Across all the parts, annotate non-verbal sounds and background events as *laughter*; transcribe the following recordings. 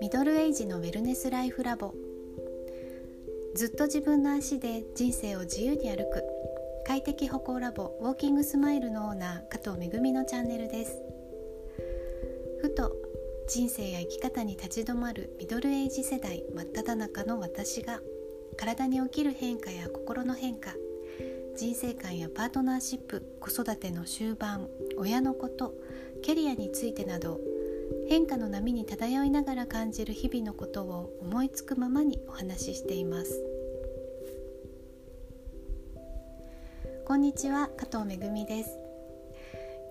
ミドルエイジのウェルネスライフラボ。ずっと自分の足で人生を自由に歩く。快適歩行ラボ。ウォーキングスマイルのオーナー加藤めぐみのチャンネルです。ふと人生や生き方に立ち止まる。ミドルエイジ世代。真っ只中の私が。体に起きる変化や心の変化。人生観やパートナーシップ子育ての終盤親のことキャリアについてなど変化の波に漂いながら感じる日々のことを思いつくままにお話ししています。こんにちは加藤めぐみです。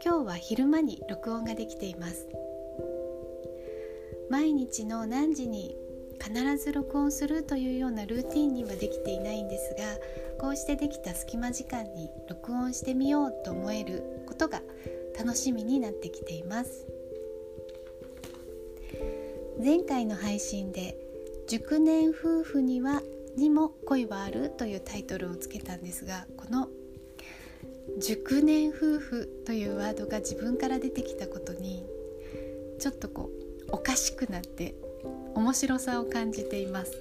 今日は昼間に録音ができています。毎日の何時に必ず録音するというようなルーティンにはできていないんですがこうしてできた隙間時間に録音してみようと思えることが楽しみになってきています。前回の配信で「熟年夫婦にはにも恋はある」というタイトルをつけたんですがこの熟年夫婦というワードが自分から出てきたことにちょっとこうおかしくなって面白さを感じています。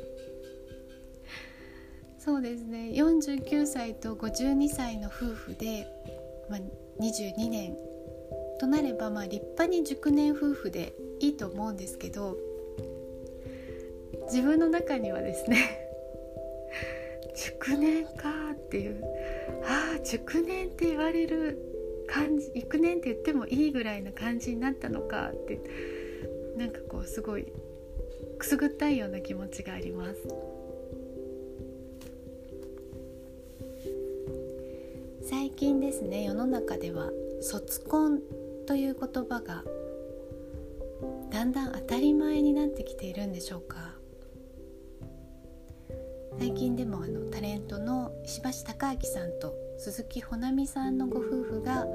そうですね。49歳と52歳の夫婦で、まあ、22年となればまあ立派に熟年夫婦でいいと思うんですけど自分の中にはですね *laughs* 熟年かっていうああ熟年って言われる感じ熟年って言ってもいいぐらいな感じになったのかってなんかこうすごいくすぐったいような気持ちがあります。最近ですね世の中では卒婚という言葉がだんだん当たり前になってきているんでしょうか。最近でもあのタレントの石橋貴明さんと鈴木保奈美さんのご夫婦が、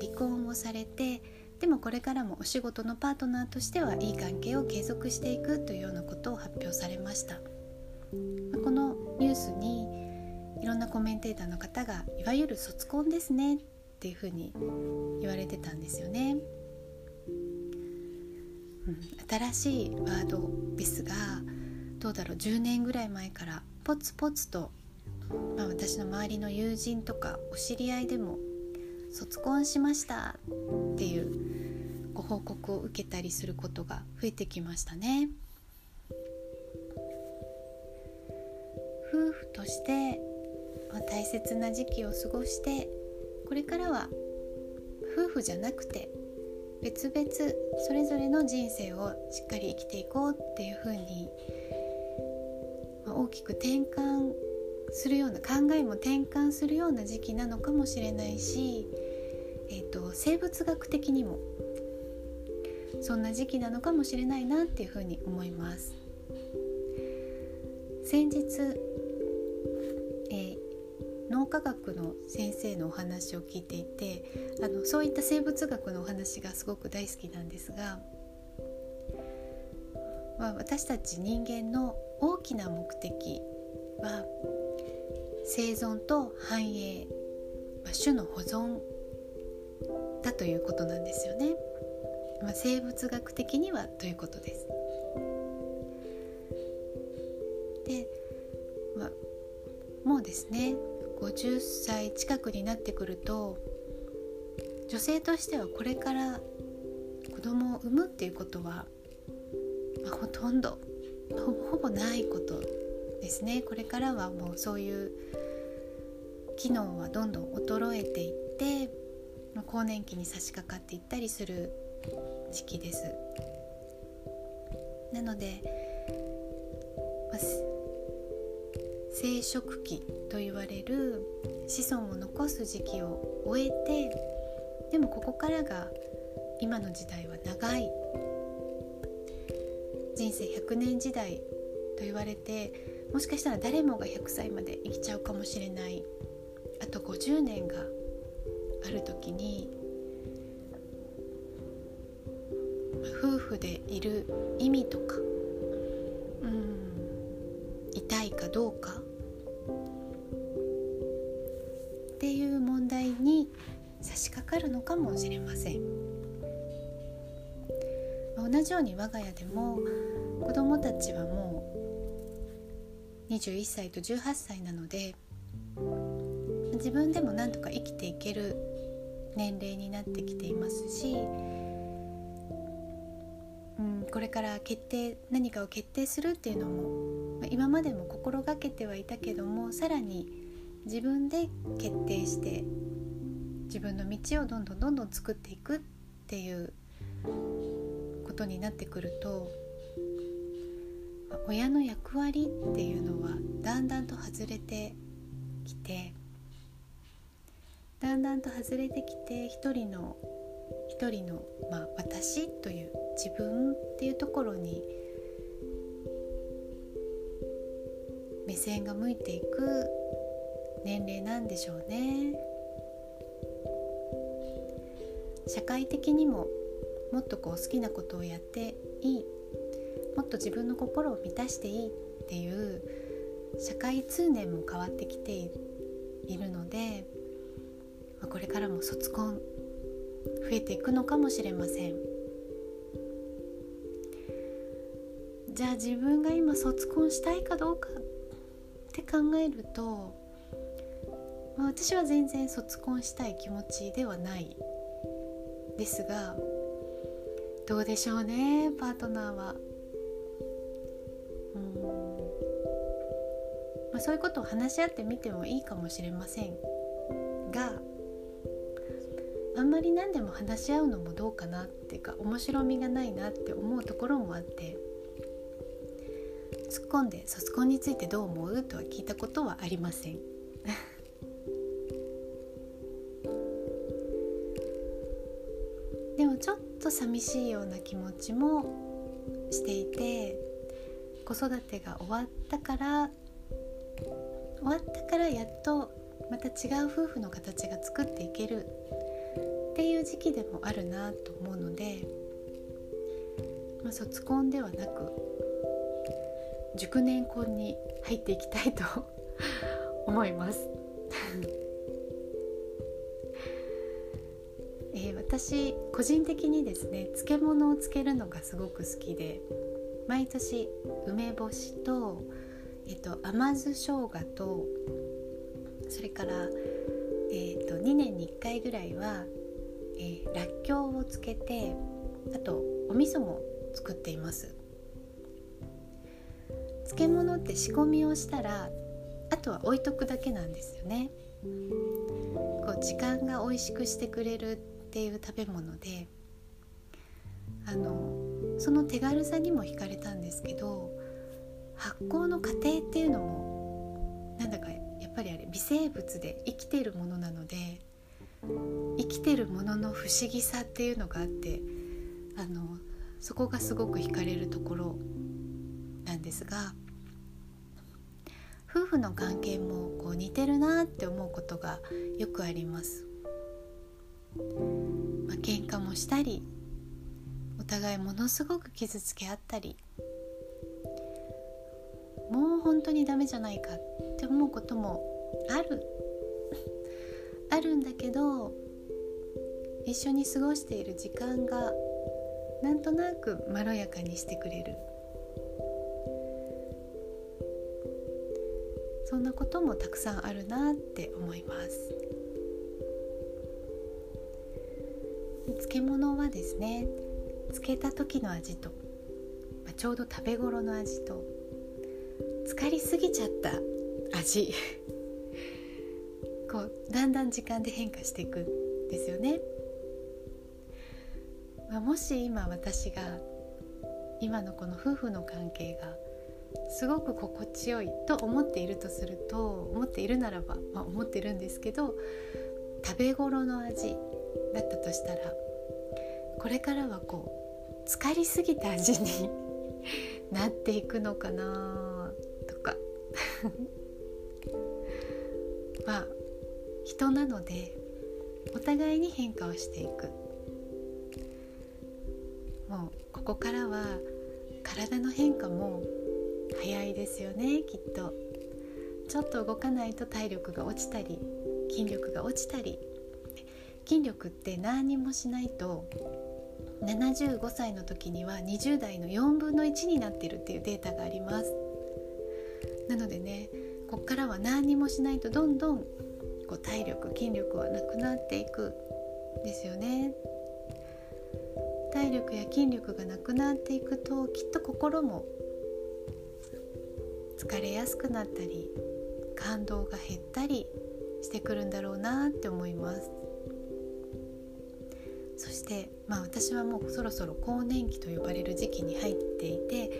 離婚をされてでもこれからもお仕事のパートナーとしてはいい関係を継続していくというようなことを発表されました、このニュースにいろんなコメンテーターの方がいわゆる卒婚ですねっていうふうに言われてたんですよね、うん、新しいワードですがどうだろう10年ぐらい前からポツポツと、まあ、私の周りの友人とかお知り合いでも卒婚しましたっていうご報告を受けたりすることが増えてきましたね。夫婦として大切な時期を過ごしてこれからは夫婦じゃなくて別々それぞれの人生をしっかり生きていこうっていうふうに大きく転換するような考えも転換するような時期なのかもしれないし、えーと、生物学的にもそんな時期なのかもしれないなっていうふうに思います。先日、えー、脳科学の先生のお話を聞いていてあのそういった生物学のお話がすごく大好きなんですが、まあ、私たち人間の大きな目的は生存と繁栄、まあ、種の保存だということなんですよね、まあ、生物学的にはということです。で、まあ、もうですね50歳近くになってくると女性としてはこれから子供を産むっていうことは、まあ、ほとんどほぼほぼないことですね。これからはもうそういう機能はどんどん衰えていって更年期に差し掛かっていったりする時期です。なので、まあ、生殖期と言われる子孫を残す時期を終えてでもここからが今の時代は長い。人生100年時代と言われてもしかしたら誰もが100歳まで生きちゃうかもしれない。あと50年がある時に夫婦でいる意味とかうん痛いかどうかっていう問題に差し掛かるのかもしれません。同じように我が家でも子どもたちはもう21歳と18歳なので自分でもなんとか生きていける年齢になってきていますし、うん、これから決定何かを決定するっていうのも今までも心がけてはいたけどもさらに自分で決定して自分の道をどんどんどんどん作っていくっていうことになってくると親の役割っていうのはだんだんと外れてきてだんだんと外れてきて一人の一人の、まあ、私という自分っていうところに目線が向いていく年齢なんでしょうね。社会的にももっとこう好きなことをやっていいもっと自分の心を満たしていいっていう社会通念も変わってきているのでこれからも卒婚増えていくのかもしれませんじゃあ自分が今卒婚したいかどうかって考えると、まあ、私は全然卒婚したい気持ちではないですがどうでしょうねパートナーは。うんまあ、そういうことを話し合ってみてもいいかもしれませんがあんまり何でも話し合うのもどうかなっていうか面白みがないなって思うところもあって突っ込んで卒婚についてどう思う？とは聞いたことはありません。*laughs* でもちょっと寂しいような気持ちもしていて子育てが終わったから終わったからやっとまた違う夫婦の形が作っていける。っていう時期でもあるなと思うので、まあ、卒婚ではなく熟年婚に入っていきたいと *laughs* 思います。*laughs* えー、私個人的にですね漬物をつけるのがすごく好きで毎年梅干しと、えーと、甘酢生姜とそれから、えーと2年に1回ぐらいはえー、らっきょうをつけてあとお味噌も作っています。漬物って仕込みをしたらあとは置いとくだけなんですよね。こう時間が美味しくしてくれるっていう食べ物であのその手軽さにも惹かれたんですけど発酵の過程っていうのもなんだかやっぱりあれ微生物で生きているものなので生きてるものの不思議さっていうのがあってあのそこがすごく惹かれるところなんですが夫婦の関係もこう似てるなって思うことがよくあります。まあ、喧嘩もしたりお互いものすごく傷つけ合ったりもう本当にダメじゃないかって思うこともあるあるんだけど一緒に過ごしている時間がなんとなくまろやかにしてくれる。そんなこともたくさんあるなって思います。漬物はですね漬けた時の味と、まあ、ちょうど食べ頃の味と浸かりすぎちゃった味。*laughs* こうだんだん時間で変化していくんですよね。まあ、もし今私が今のこの夫婦の関係がすごく心地よいと思っているとすると思っているならば、まあ、思ってるんですけど食べ頃の味だったとしたらこれからはこう浸かりすぎた味になっていくのかなとか。*laughs* まあ人なのでお互いに変化をしていく。もうここからは体の変化も早いですよねきっと。ちょっと動かないと体力が落ちたり筋力が落ちたり。筋力って何にもしないと75歳の時には20代の4分の1になってるっていうデータがあります。なのでねこっからは何にもしないとどんどんこう体力筋力はなくなっていくですよね。体力や筋力がなくなっていくときっと心も疲れやすくなったり感動が減ったりしてくるんだろうなって思います。そしてまあ私はもうそろそろ更年期と呼ばれる時期に入っていて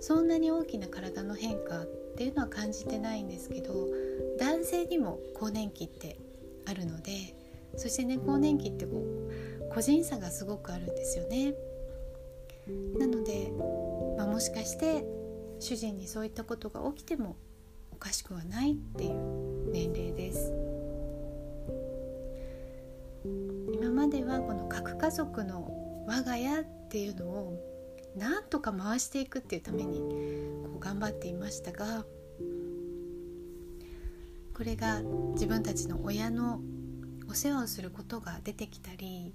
そんなに大きな体の変化っていうのは感じてないんですけど男性にも更年期ってあるのでそしてね更年期ってこう個人差がすごくあるんですよね。なので、まあ、もしかして主人にそういったことが起きてもおかしくはないっていう年齢です今まではこの核家族の我が家っていうのをなんとか回していくっていうためにこう頑張っていましたがこれが自分たちの親のお世話をすることが出てきたり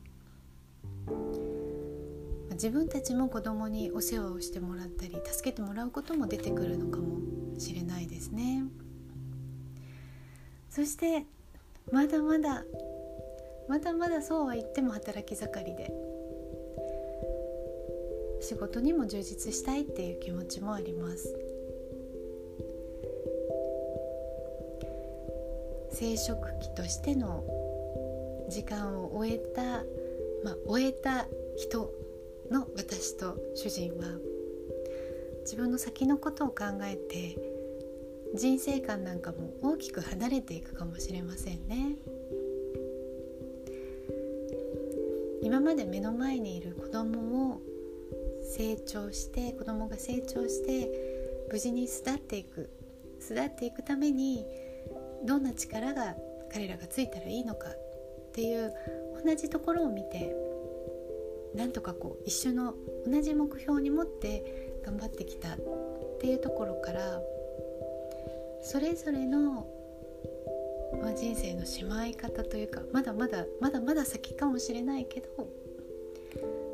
自分たちも子供にお世話をしてもらったり助けてもらうことも出てくるのかもしれないですね。そしてまだまだまだまだそうは言っても働き盛りで仕事にも充実したいっていう気持ちもあります。生殖期としての時間を終えた、まあ、終えた人の私と主人は自分の先のことを考えて人生観なんかも大きく離れていくかもしれませんね。今まで目の前にいる子供を成長して子供が成長して無事に巣立っていく巣立っていくためにどんな力が彼らがついたらいいのかっていう同じところを見てなんとかこう一緒の同じ目標に持って頑張ってきたっていうところからそれぞれの、まあ、人生のしまい方というかまだまだまだまだ先かもしれないけど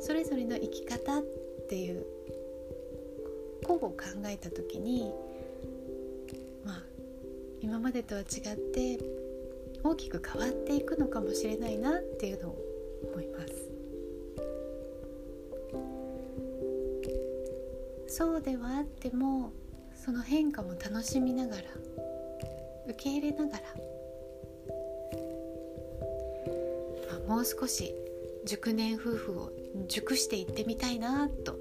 それぞれの生き方っていう個を考えた時にまあ今までとは違って大きく変わっていくのかもしれないなっていうのを思います。そうではあってもその変化も楽しみながら受け入れながら、まあ、もう少し熟年夫婦を熟していってみたいなと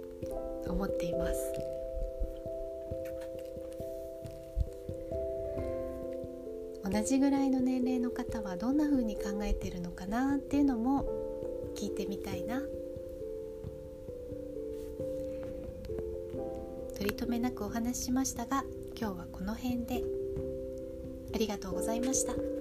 思っています同じぐらいの年齢の方はどんな風に考えてるのかなっていうのも聞いてみたいな取り留めなくお話ししましたが今日はこの辺でありがとうございました。